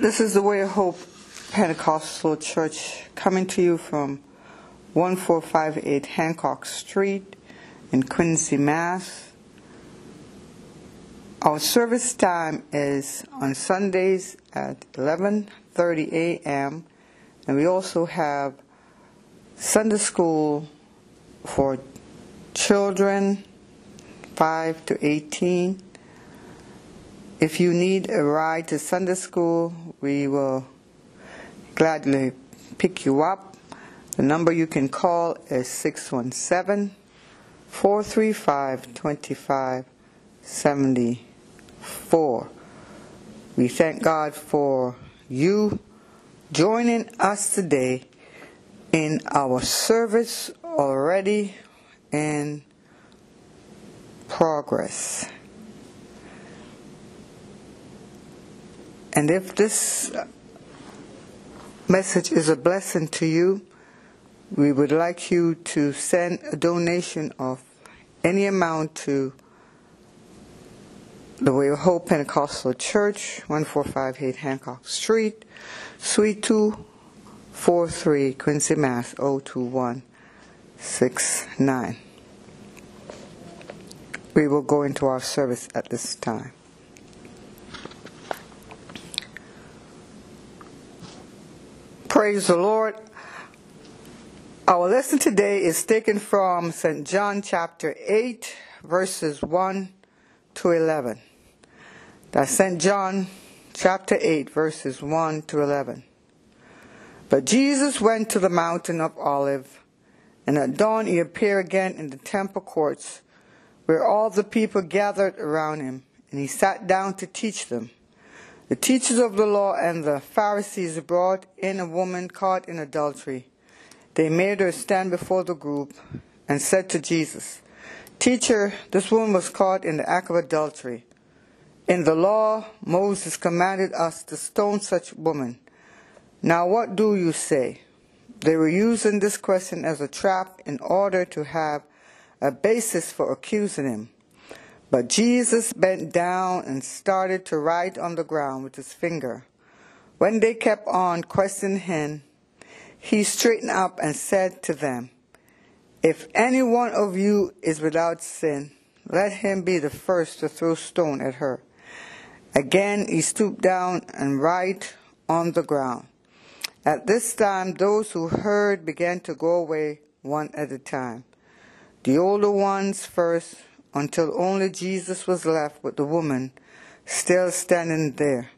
This is the Way of Hope Pentecostal Church coming to you from 1458 Hancock Street in Quincy, Mass. Our service time is on Sundays at 11:30 a.m. and we also have Sunday school for children 5 to 18 if you need a ride to Sunday school, we will gladly pick you up. The number you can call is 617 435 2574. We thank God for you joining us today in our service already in progress. And if this message is a blessing to you, we would like you to send a donation of any amount to the Way of Hope Pentecostal Church, 1458 Hancock Street, Suite 243, Quincy, Mass. 02169. We will go into our service at this time. Praise the Lord. Our lesson today is taken from St. John chapter 8, verses 1 to 11. That's St. John chapter 8, verses 1 to 11. But Jesus went to the mountain of Olive, and at dawn he appeared again in the temple courts, where all the people gathered around him, and he sat down to teach them. The teachers of the law and the Pharisees brought in a woman caught in adultery. They made her stand before the group and said to Jesus, Teacher, this woman was caught in the act of adultery. In the law, Moses commanded us to stone such woman. Now what do you say? They were using this question as a trap in order to have a basis for accusing him. But Jesus bent down and started to write on the ground with his finger. When they kept on questioning him, he straightened up and said to them, If any one of you is without sin, let him be the first to throw stone at her. Again he stooped down and write on the ground. At this time those who heard began to go away one at a time. The older ones first until only Jesus was left with the woman still standing there.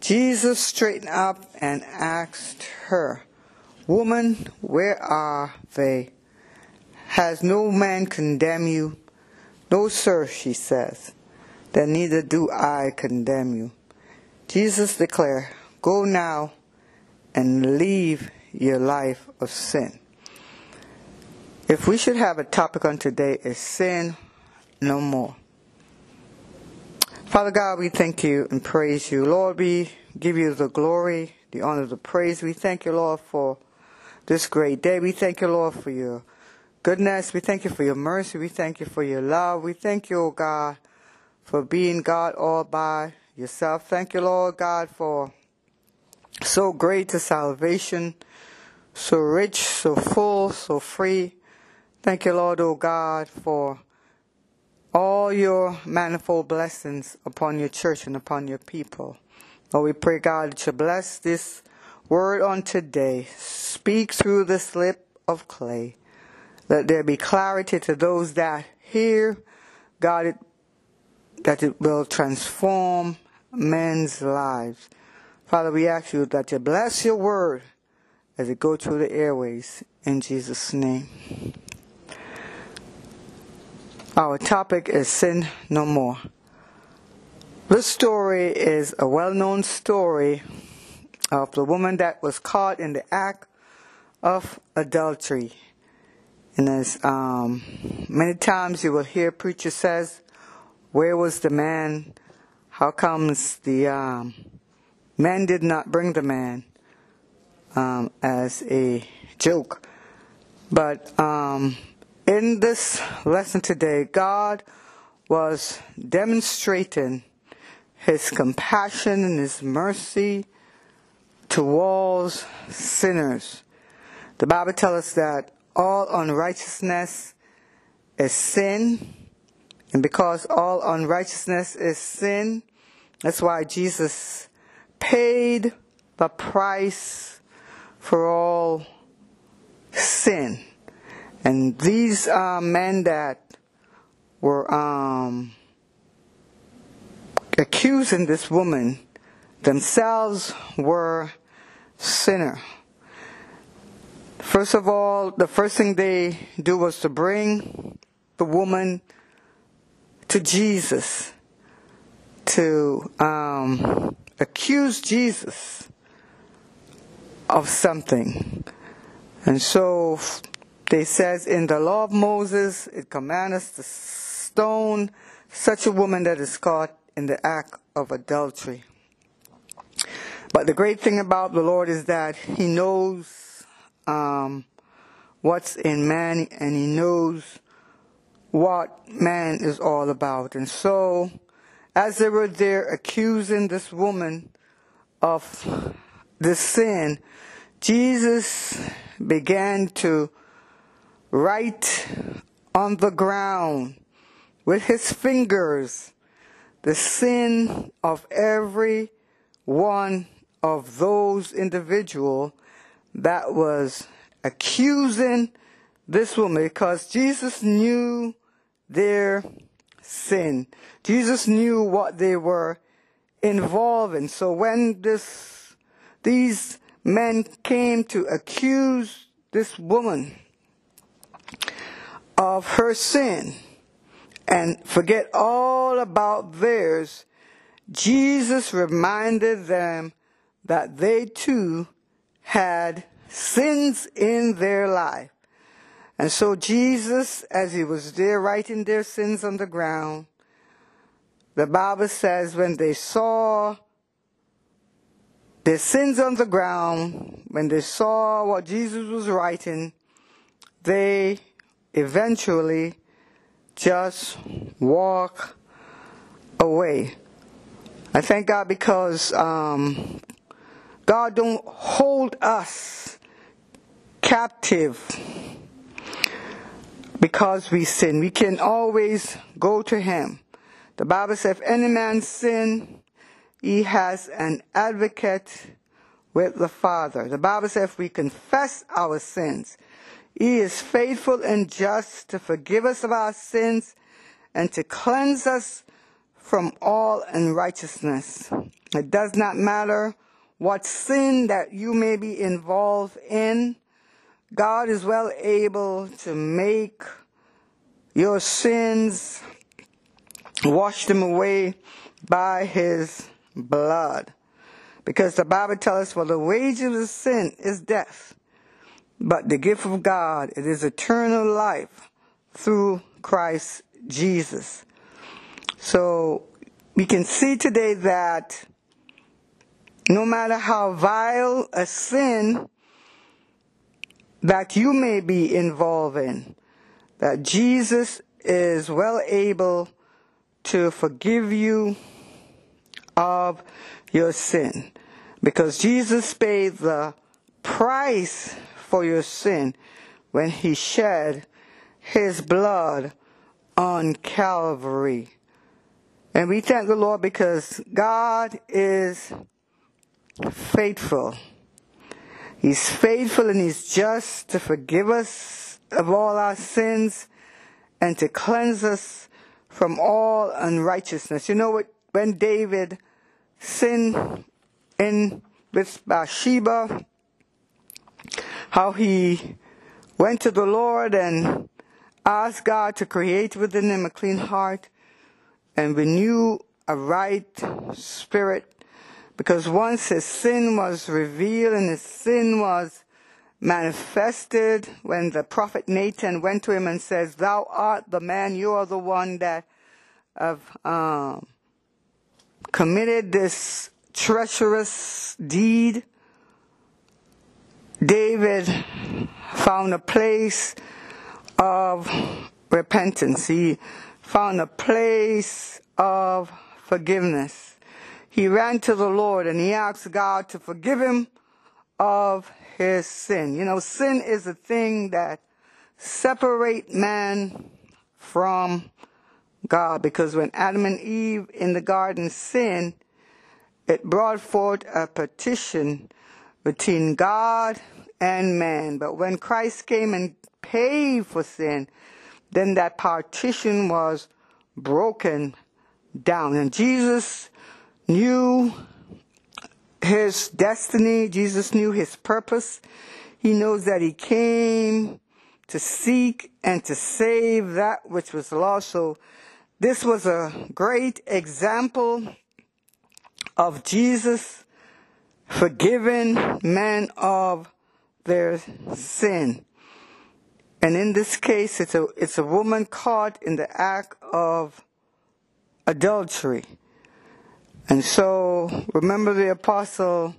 Jesus straightened up and asked her, Woman, where are they? Has no man condemned you? No, sir, she says. Then neither do I condemn you. Jesus declared, Go now and leave your life of sin. If we should have a topic on today is sin no more. Father God, we thank you and praise you. Lord, we give you the glory, the honor, the praise. We thank you, Lord, for this great day. We thank you, Lord, for your goodness. We thank you for your mercy. We thank you for your love. We thank you, O God, for being God all by yourself. Thank you, Lord God, for so great a salvation, so rich, so full, so free. Thank you, Lord, O God, for all your manifold blessings upon your church and upon your people. Lord, we pray, God, that you bless this word on today. Speak through this lip of clay. Let there be clarity to those that hear, God, it, that it will transform men's lives. Father, we ask you that you bless your word as it go through the airways. In Jesus' name. Our topic is Sin No More. This story is a well known story of the woman that was caught in the act of adultery. And as um, many times you will hear preacher says, "Where was the man? How comes the um, man did not bring the man?" Um, as a joke, but um, in this lesson today, God was demonstrating His compassion and His mercy towards sinners. The Bible tells us that all unrighteousness is sin, and because all unrighteousness is sin, that's why Jesus paid the price for all sin. And these uh, men that were um, accusing this woman themselves were sinner. First of all, the first thing they do was to bring the woman to Jesus to um, accuse Jesus of something. And so they says in the law of Moses, it commands us to stone such a woman that is caught in the act of adultery. But the great thing about the Lord is that He knows um, what's in man and He knows what man is all about. And so, as they were there accusing this woman of this sin, Jesus began to write on the ground with his fingers the sin of every one of those individual that was accusing this woman because Jesus knew their sin. Jesus knew what they were involved in. So when this, these men came to accuse this woman of her sin and forget all about theirs, Jesus reminded them that they too had sins in their life. And so Jesus, as he was there writing their sins on the ground, the Bible says when they saw their sins on the ground, when they saw what Jesus was writing, they eventually just walk away. I thank God because um, God don't hold us captive because we sin. We can always go to Him. The Bible says, if any man sin, he has an advocate with the Father. The Bible says, if we confess our sins, he is faithful and just to forgive us of our sins and to cleanse us from all unrighteousness. It does not matter what sin that you may be involved in. God is well able to make your sins, wash them away by his blood. Because the Bible tells us, for the wages of sin is death. But the gift of God, it is eternal life through Christ Jesus. So we can see today that no matter how vile a sin that you may be involved in, that Jesus is well able to forgive you of your sin. Because Jesus paid the price for your sin when he shed his blood on Calvary. And we thank the Lord because God is faithful. He's faithful and he's just to forgive us of all our sins and to cleanse us from all unrighteousness. You know what? When David sinned in with Bathsheba, how he went to the Lord and asked God to create within him a clean heart and renew a right spirit. Because once his sin was revealed and his sin was manifested, when the prophet Nathan went to him and says, Thou art the man, you are the one that have um, committed this treacherous deed David found a place of repentance. He found a place of forgiveness. He ran to the Lord and he asked God to forgive him of his sin. You know, sin is a thing that separate man from God because when Adam and Eve in the garden sinned, it brought forth a petition between God and man. But when Christ came and paid for sin, then that partition was broken down. And Jesus knew his destiny. Jesus knew his purpose. He knows that he came to seek and to save that which was lost. So this was a great example of Jesus forgiving men of their sin. And in this case, it's a, it's a woman caught in the act of adultery. And so, remember the apostle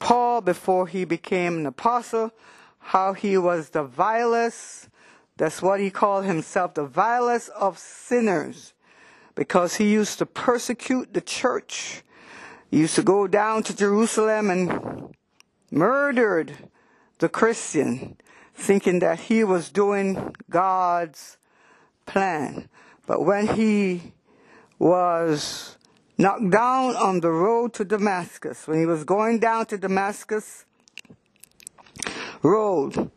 Paul before he became an apostle, how he was the vilest, that's what he called himself, the vilest of sinners, because he used to persecute the church. He used to go down to Jerusalem and murdered the Christian thinking that he was doing God's plan. But when he was knocked down on the road to Damascus, when he was going down to Damascus road,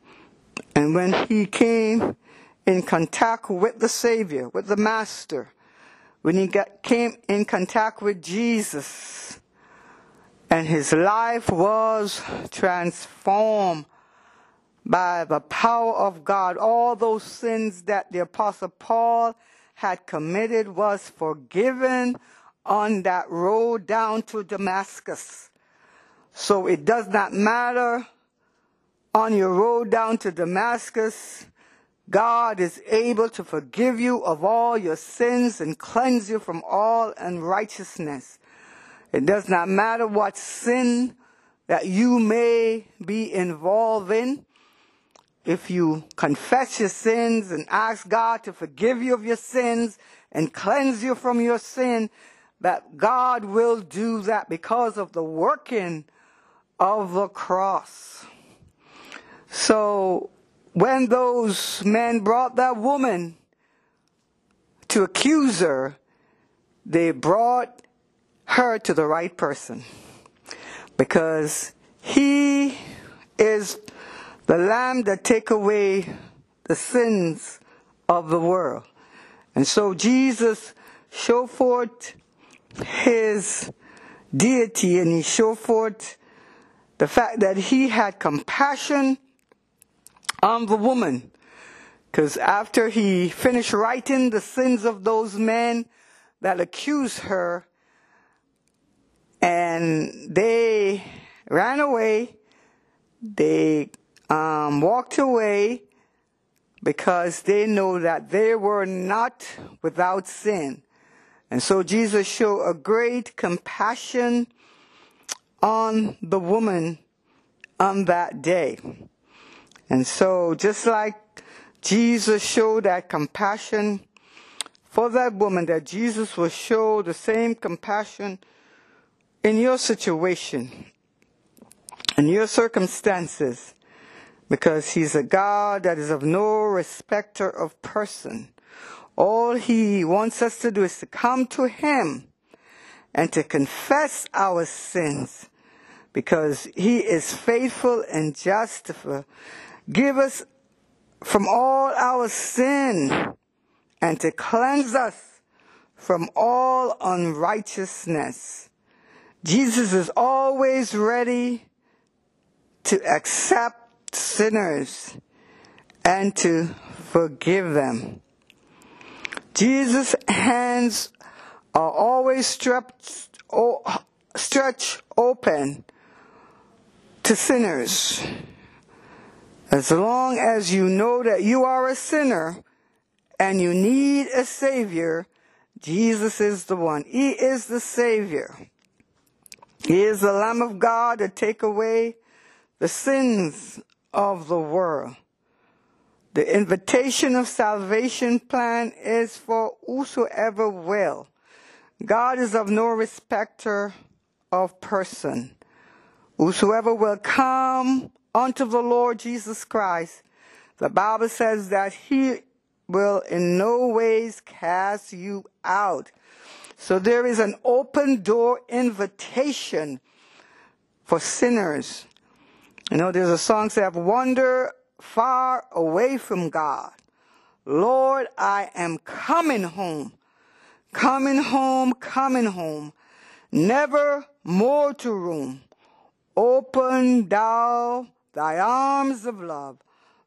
and when he came in contact with the Savior, with the Master, when he got, came in contact with Jesus, and his life was transformed by the power of God. All those sins that the apostle Paul had committed was forgiven on that road down to Damascus. So it does not matter on your road down to Damascus. God is able to forgive you of all your sins and cleanse you from all unrighteousness. It does not matter what sin that you may be involved in if you confess your sins and ask God to forgive you of your sins and cleanse you from your sin, that God will do that because of the working of the cross. So when those men brought that woman to accuse her, they brought her to the right person because he is the lamb that take away the sins of the world. And so Jesus showed forth his deity and he showed forth the fact that he had compassion on the woman. Because after he finished writing the sins of those men that accused her, and they ran away, they um, walked away because they know that they were not without sin. And so Jesus showed a great compassion on the woman on that day. And so just like Jesus showed that compassion for that woman, that Jesus will show the same compassion in your situation, in your circumstances because he's a God that is of no respecter of person. All he wants us to do is to come to him and to confess our sins because he is faithful and just forgive us from all our sin and to cleanse us from all unrighteousness. Jesus is always ready to accept sinners and to forgive them. Jesus' hands are always stretched, open to sinners. As long as you know that you are a sinner and you need a Savior, Jesus is the one. He is the Savior. He is the Lamb of God to take away the sins of the world. The invitation of salvation plan is for whosoever will. God is of no respecter of person. Whosoever will come unto the Lord Jesus Christ, the Bible says that he will in no ways cast you out. So there is an open door invitation for sinners. You know, there's a song that says, wander far away from God. Lord, I am coming home. Coming home, coming home. Never more to room. Open thou thy arms of love.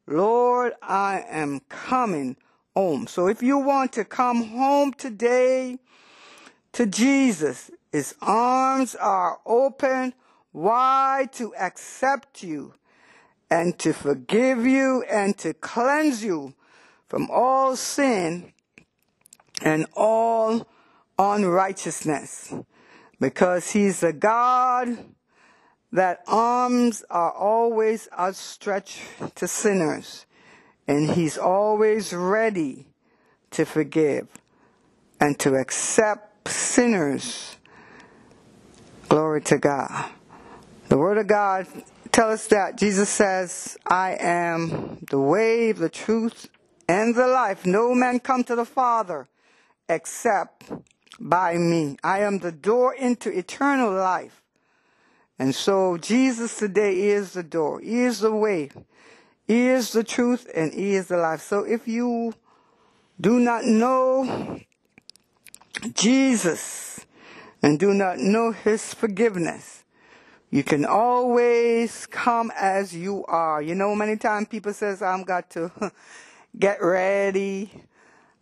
Lord, I am coming home. So if you want to come home today to Jesus, his arms are open wide to accept you and to forgive you and to cleanse you from all sin and all unrighteousness because he's a God that arms are always outstretched to sinners and he's always ready to forgive and to accept sinners. Glory to God. The Word of God tells us that Jesus says, I am the way, the truth, and the life. No man come to the Father except by me. I am the door into eternal life. And so Jesus today is the door. Is the way. He is the truth and he is the life. So if you do not know Jesus and do not know his forgiveness, you can always come as you are. You know, many times people says, I'm got to get ready.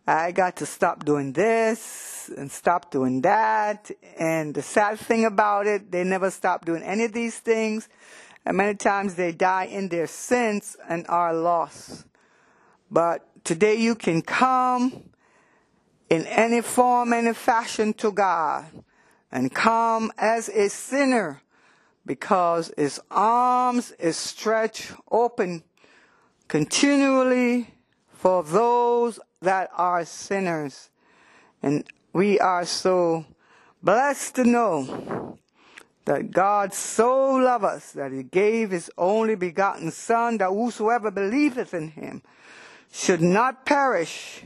I got to stop doing this and stop doing that. And the sad thing about it, they never stop doing any of these things. And many times they die in their sins and are lost. But today you can come in any form, any fashion to God and come as a sinner because his arms is stretched open continually for those that are sinners. And we are so blessed to know that God so loved us that he gave his only begotten Son, that whosoever believeth in him should not perish,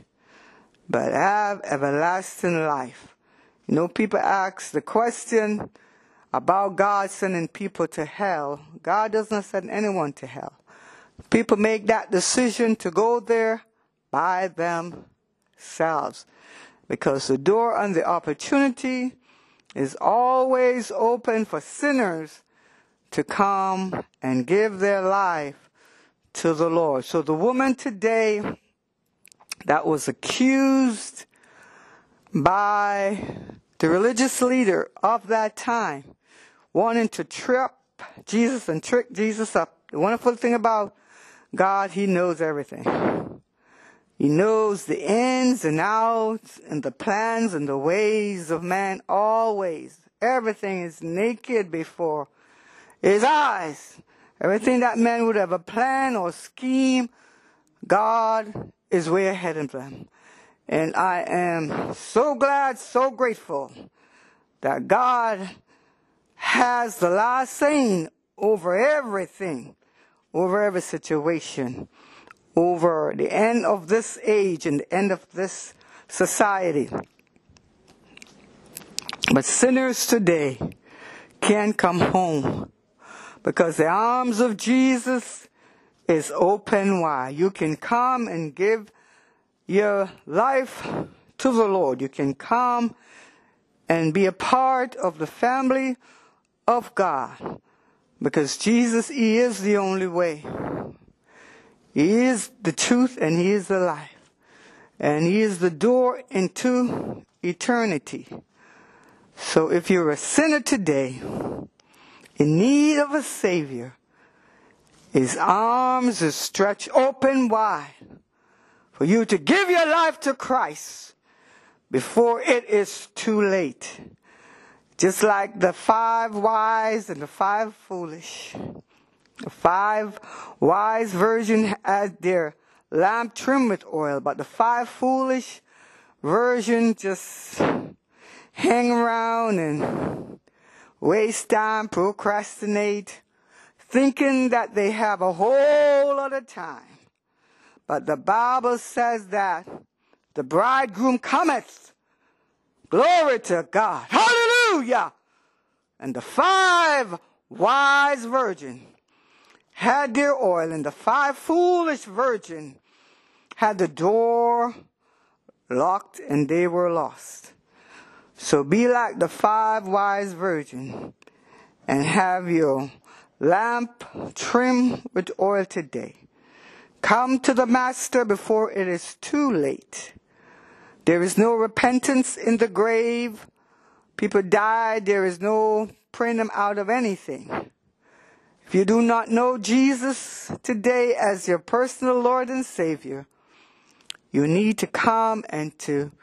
but have everlasting life. You know, people ask the question about God sending people to hell. God doesn't send anyone to hell. People make that decision to go there by themselves because the door and the opportunity is always open for sinners to come and give their life to the Lord. So the woman today that was accused by the religious leader of that time, wanting to trip Jesus and trick Jesus up. The wonderful thing about God, He knows everything. He knows the ins and outs and the plans and the ways of man always. Everything is naked before his eyes. Everything that man would ever plan or scheme, God is way ahead of them. And I am so glad, so grateful that God has the last saying over everything, over every situation over the end of this age and the end of this society. But sinners today can come home because the arms of Jesus is open wide. You can come and give your life to the Lord. You can come and be a part of the family of God because Jesus, He is the only way. He is the truth and He is the life. And He is the door into eternity. So if you're a sinner today, in need of a Savior, His arms are stretched open wide for you to give your life to Christ before it is too late. Just like the five wise and the five foolish. The five wise virgin had their lamp trimmed with oil, but the five foolish virgin just hang around and waste time, procrastinate, thinking that they have a whole lot of time. But the Bible says that the bridegroom cometh. Glory to God. Hallelujah. And the five wise virgins had their oil, and the five foolish virgins had the door locked, and they were lost. So be like the five wise virgins and have your lamp trimmed with oil today. Come to the Master before it is too late. There is no repentance in the grave. People died. There is no praying them out of anything. If you do not know Jesus today as your personal Lord and Savior, you need to come and to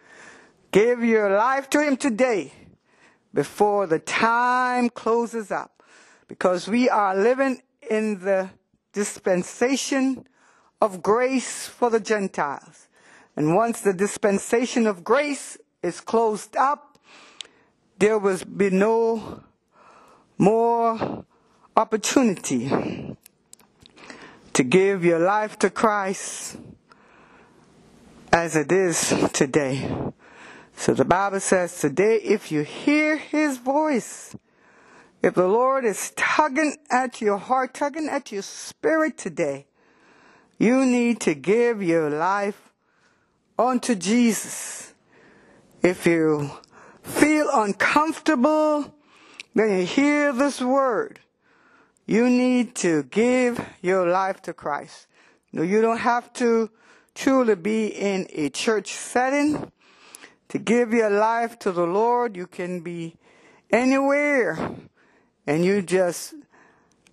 give your life to Him today before the time closes up. Because we are living in the dispensation of grace for the Gentiles. And once the dispensation of grace is closed up, there will be no more opportunity to give your life to Christ as it is today. So the Bible says today, if you hear his voice, if the Lord is tugging at your heart, tugging at your spirit today, you need to give your life unto Jesus. If you feel uncomfortable, then you hear this word. You need to give your life to Christ. No, you don't have to truly be in a church setting to give your life to the Lord. You can be anywhere and you just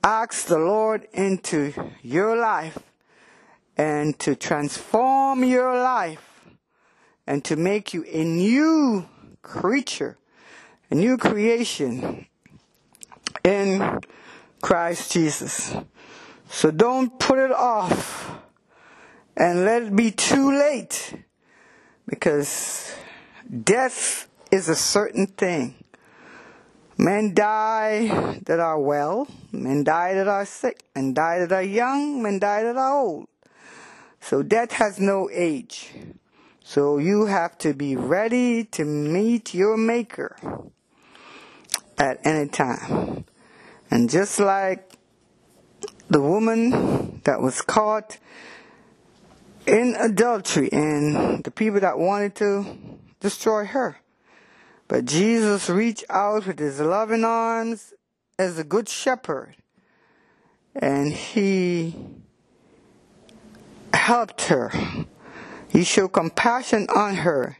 ask the Lord into your life and to transform your life and to make you a new creature, a new creation in Christ Jesus. So don't put it off and let it be too late because death is a certain thing. Men die that are well, men die that are sick, men die that are young, men die that are old. So death has no age. So you have to be ready to meet your maker at any time. And just like the woman that was caught in adultery and the people that wanted to destroy her. But Jesus reached out with his loving arms as a good shepherd and he helped her. He showed compassion on her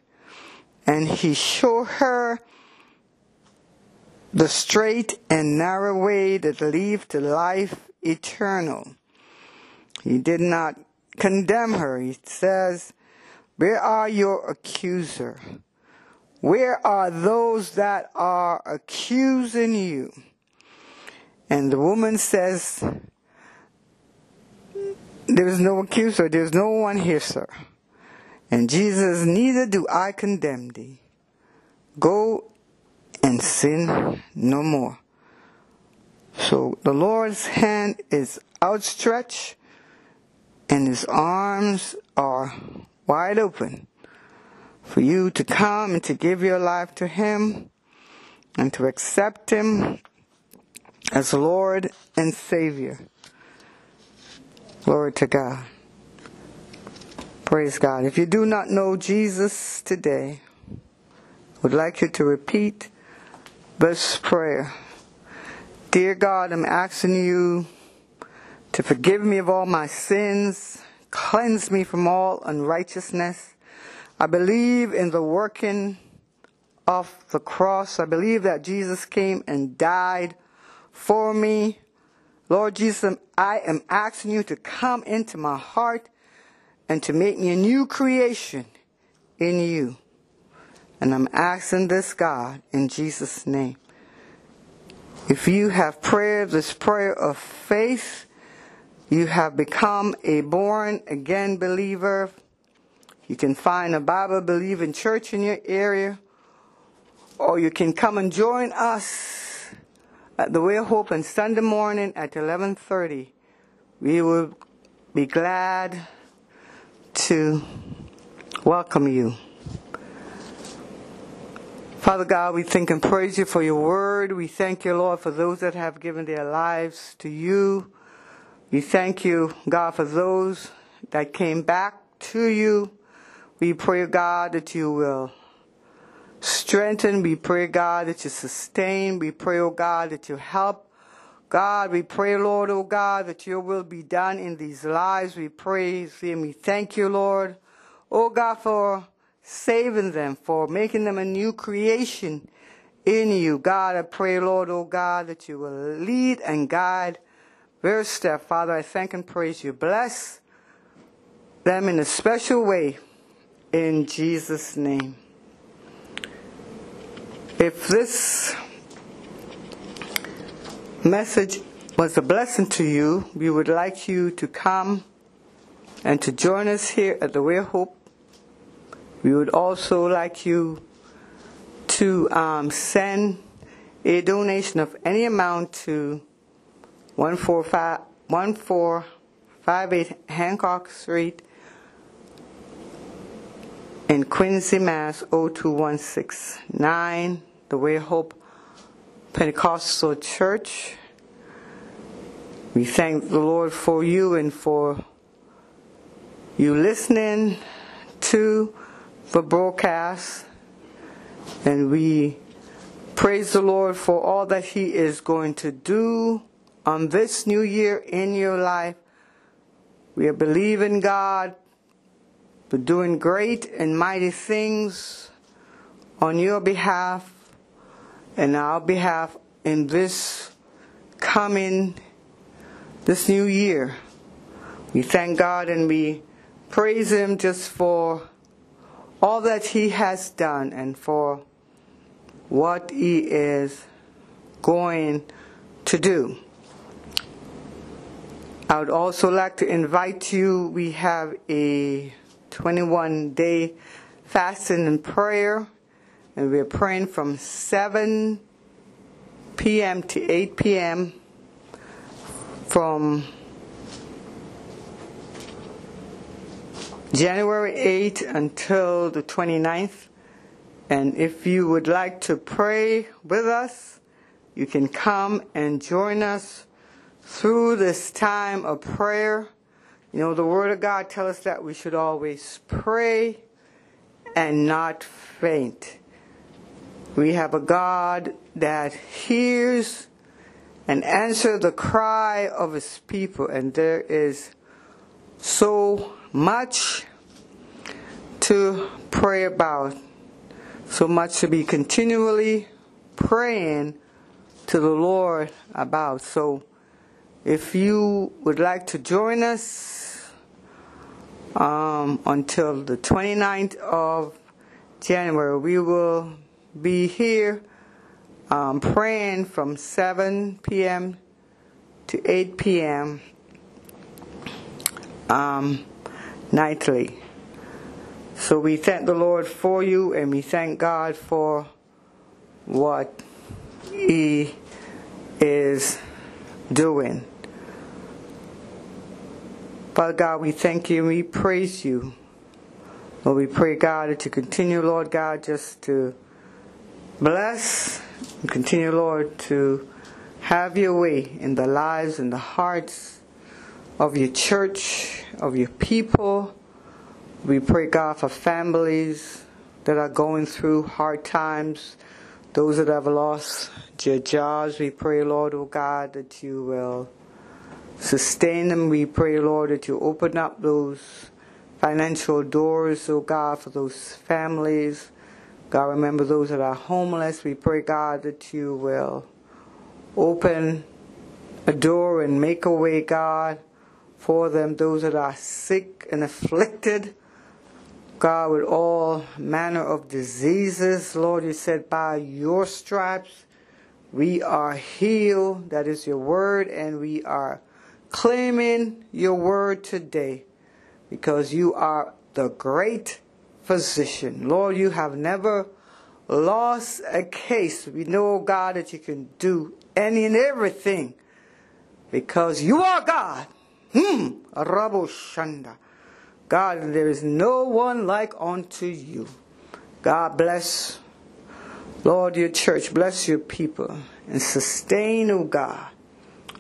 and he showed her the straight and narrow way that leads to life eternal. He did not condemn her. He says, Where are your accuser? Where are those that are accusing you? And the woman says, there is no accuser. There is no one here, sir. And Jesus, neither do I condemn thee. Go and sin no more. So the Lord's hand is outstretched and his arms are wide open for you to come and to give your life to him and to accept him as Lord and Savior. Glory to God. Praise God. If you do not know Jesus today, I would like you to repeat this prayer. Dear God, I'm asking you to forgive me of all my sins, cleanse me from all unrighteousness. I believe in the working of the cross. I believe that Jesus came and died for me Lord Jesus, I am asking you to come into my heart and to make me a new creation in you. And I'm asking this, God, in Jesus' name. If you have prayed this prayer of faith, you have become a born again believer. You can find a Bible believing church in your area, or you can come and join us at the Way of Hope on Sunday morning at 11:30. We will be glad to welcome you. Father God, we thank and praise you for your word. We thank you, Lord, for those that have given their lives to you. We thank you, God, for those that came back to you. We pray, God, that you will strengthen. We pray, God, that you sustain. We pray, oh God, that you help. God, we pray, Lord, oh God, that your will be done in these lives. We praise and we thank you, Lord, oh God, for saving them, for making them a new creation in you. God, I pray, Lord, oh God, that you will lead and guide their step. Father, I thank and praise you. Bless them in a special way in Jesus' name. If this message was a blessing to you, we would like you to come and to join us here at the Way Hope. We would also like you to um, send a donation of any amount to 145, 1458 Hancock Street in Quincy, Mass. 02169, the Way Hope Pentecostal Church. We thank the Lord for you and for you listening to the broadcast. And we praise the Lord for all that He is going to do on this new year in your life. We are believing God for doing great and mighty things on your behalf and our behalf in this coming, this new year. We thank God and we praise Him just for all that He has done and for what He is going to do. I would also like to invite you, we have a 21 day fasting and prayer, and we're praying from 7 p.m. to 8 p.m. from January 8 until the 29th. And if you would like to pray with us, you can come and join us through this time of prayer. You know, the Word of God tells us that we should always pray and not faint. We have a God that hears and answers the cry of His people, and there is so much to pray about, so much to be continually praying to the Lord about. So, if you would like to join us um, until the 29th of January, we will be here um, praying from 7 p.m. to 8 p.m. Um, nightly. So we thank the Lord for you and we thank God for what He is doing. Father God, we thank you and we praise you. Lord, we pray, God, that you continue, Lord God, just to bless and continue, Lord, to have your way in the lives and the hearts of your church, of your people. We pray, God, for families that are going through hard times, those that have lost their jobs. We pray, Lord, oh God, that you will sustain them. We pray, Lord, that you open up those financial doors, oh God, for those families. God, remember those that are homeless. We pray, God, that you will open a door and make a way, God, for them, those that are sick and afflicted. God, with all manner of diseases, Lord, you said, by your stripes we are healed. That is your word, and we are claiming your word today because you are the great physician. Lord, you have never lost a case. We know, God, that you can do any and everything because you are God. Hmm. Rabo Shanda. God, there is no one like unto you. God bless, Lord, your church. Bless your people and sustain, O God.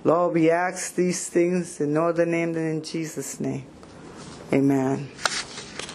Lord, we ask these things in no other name than in Jesus' name. Amen.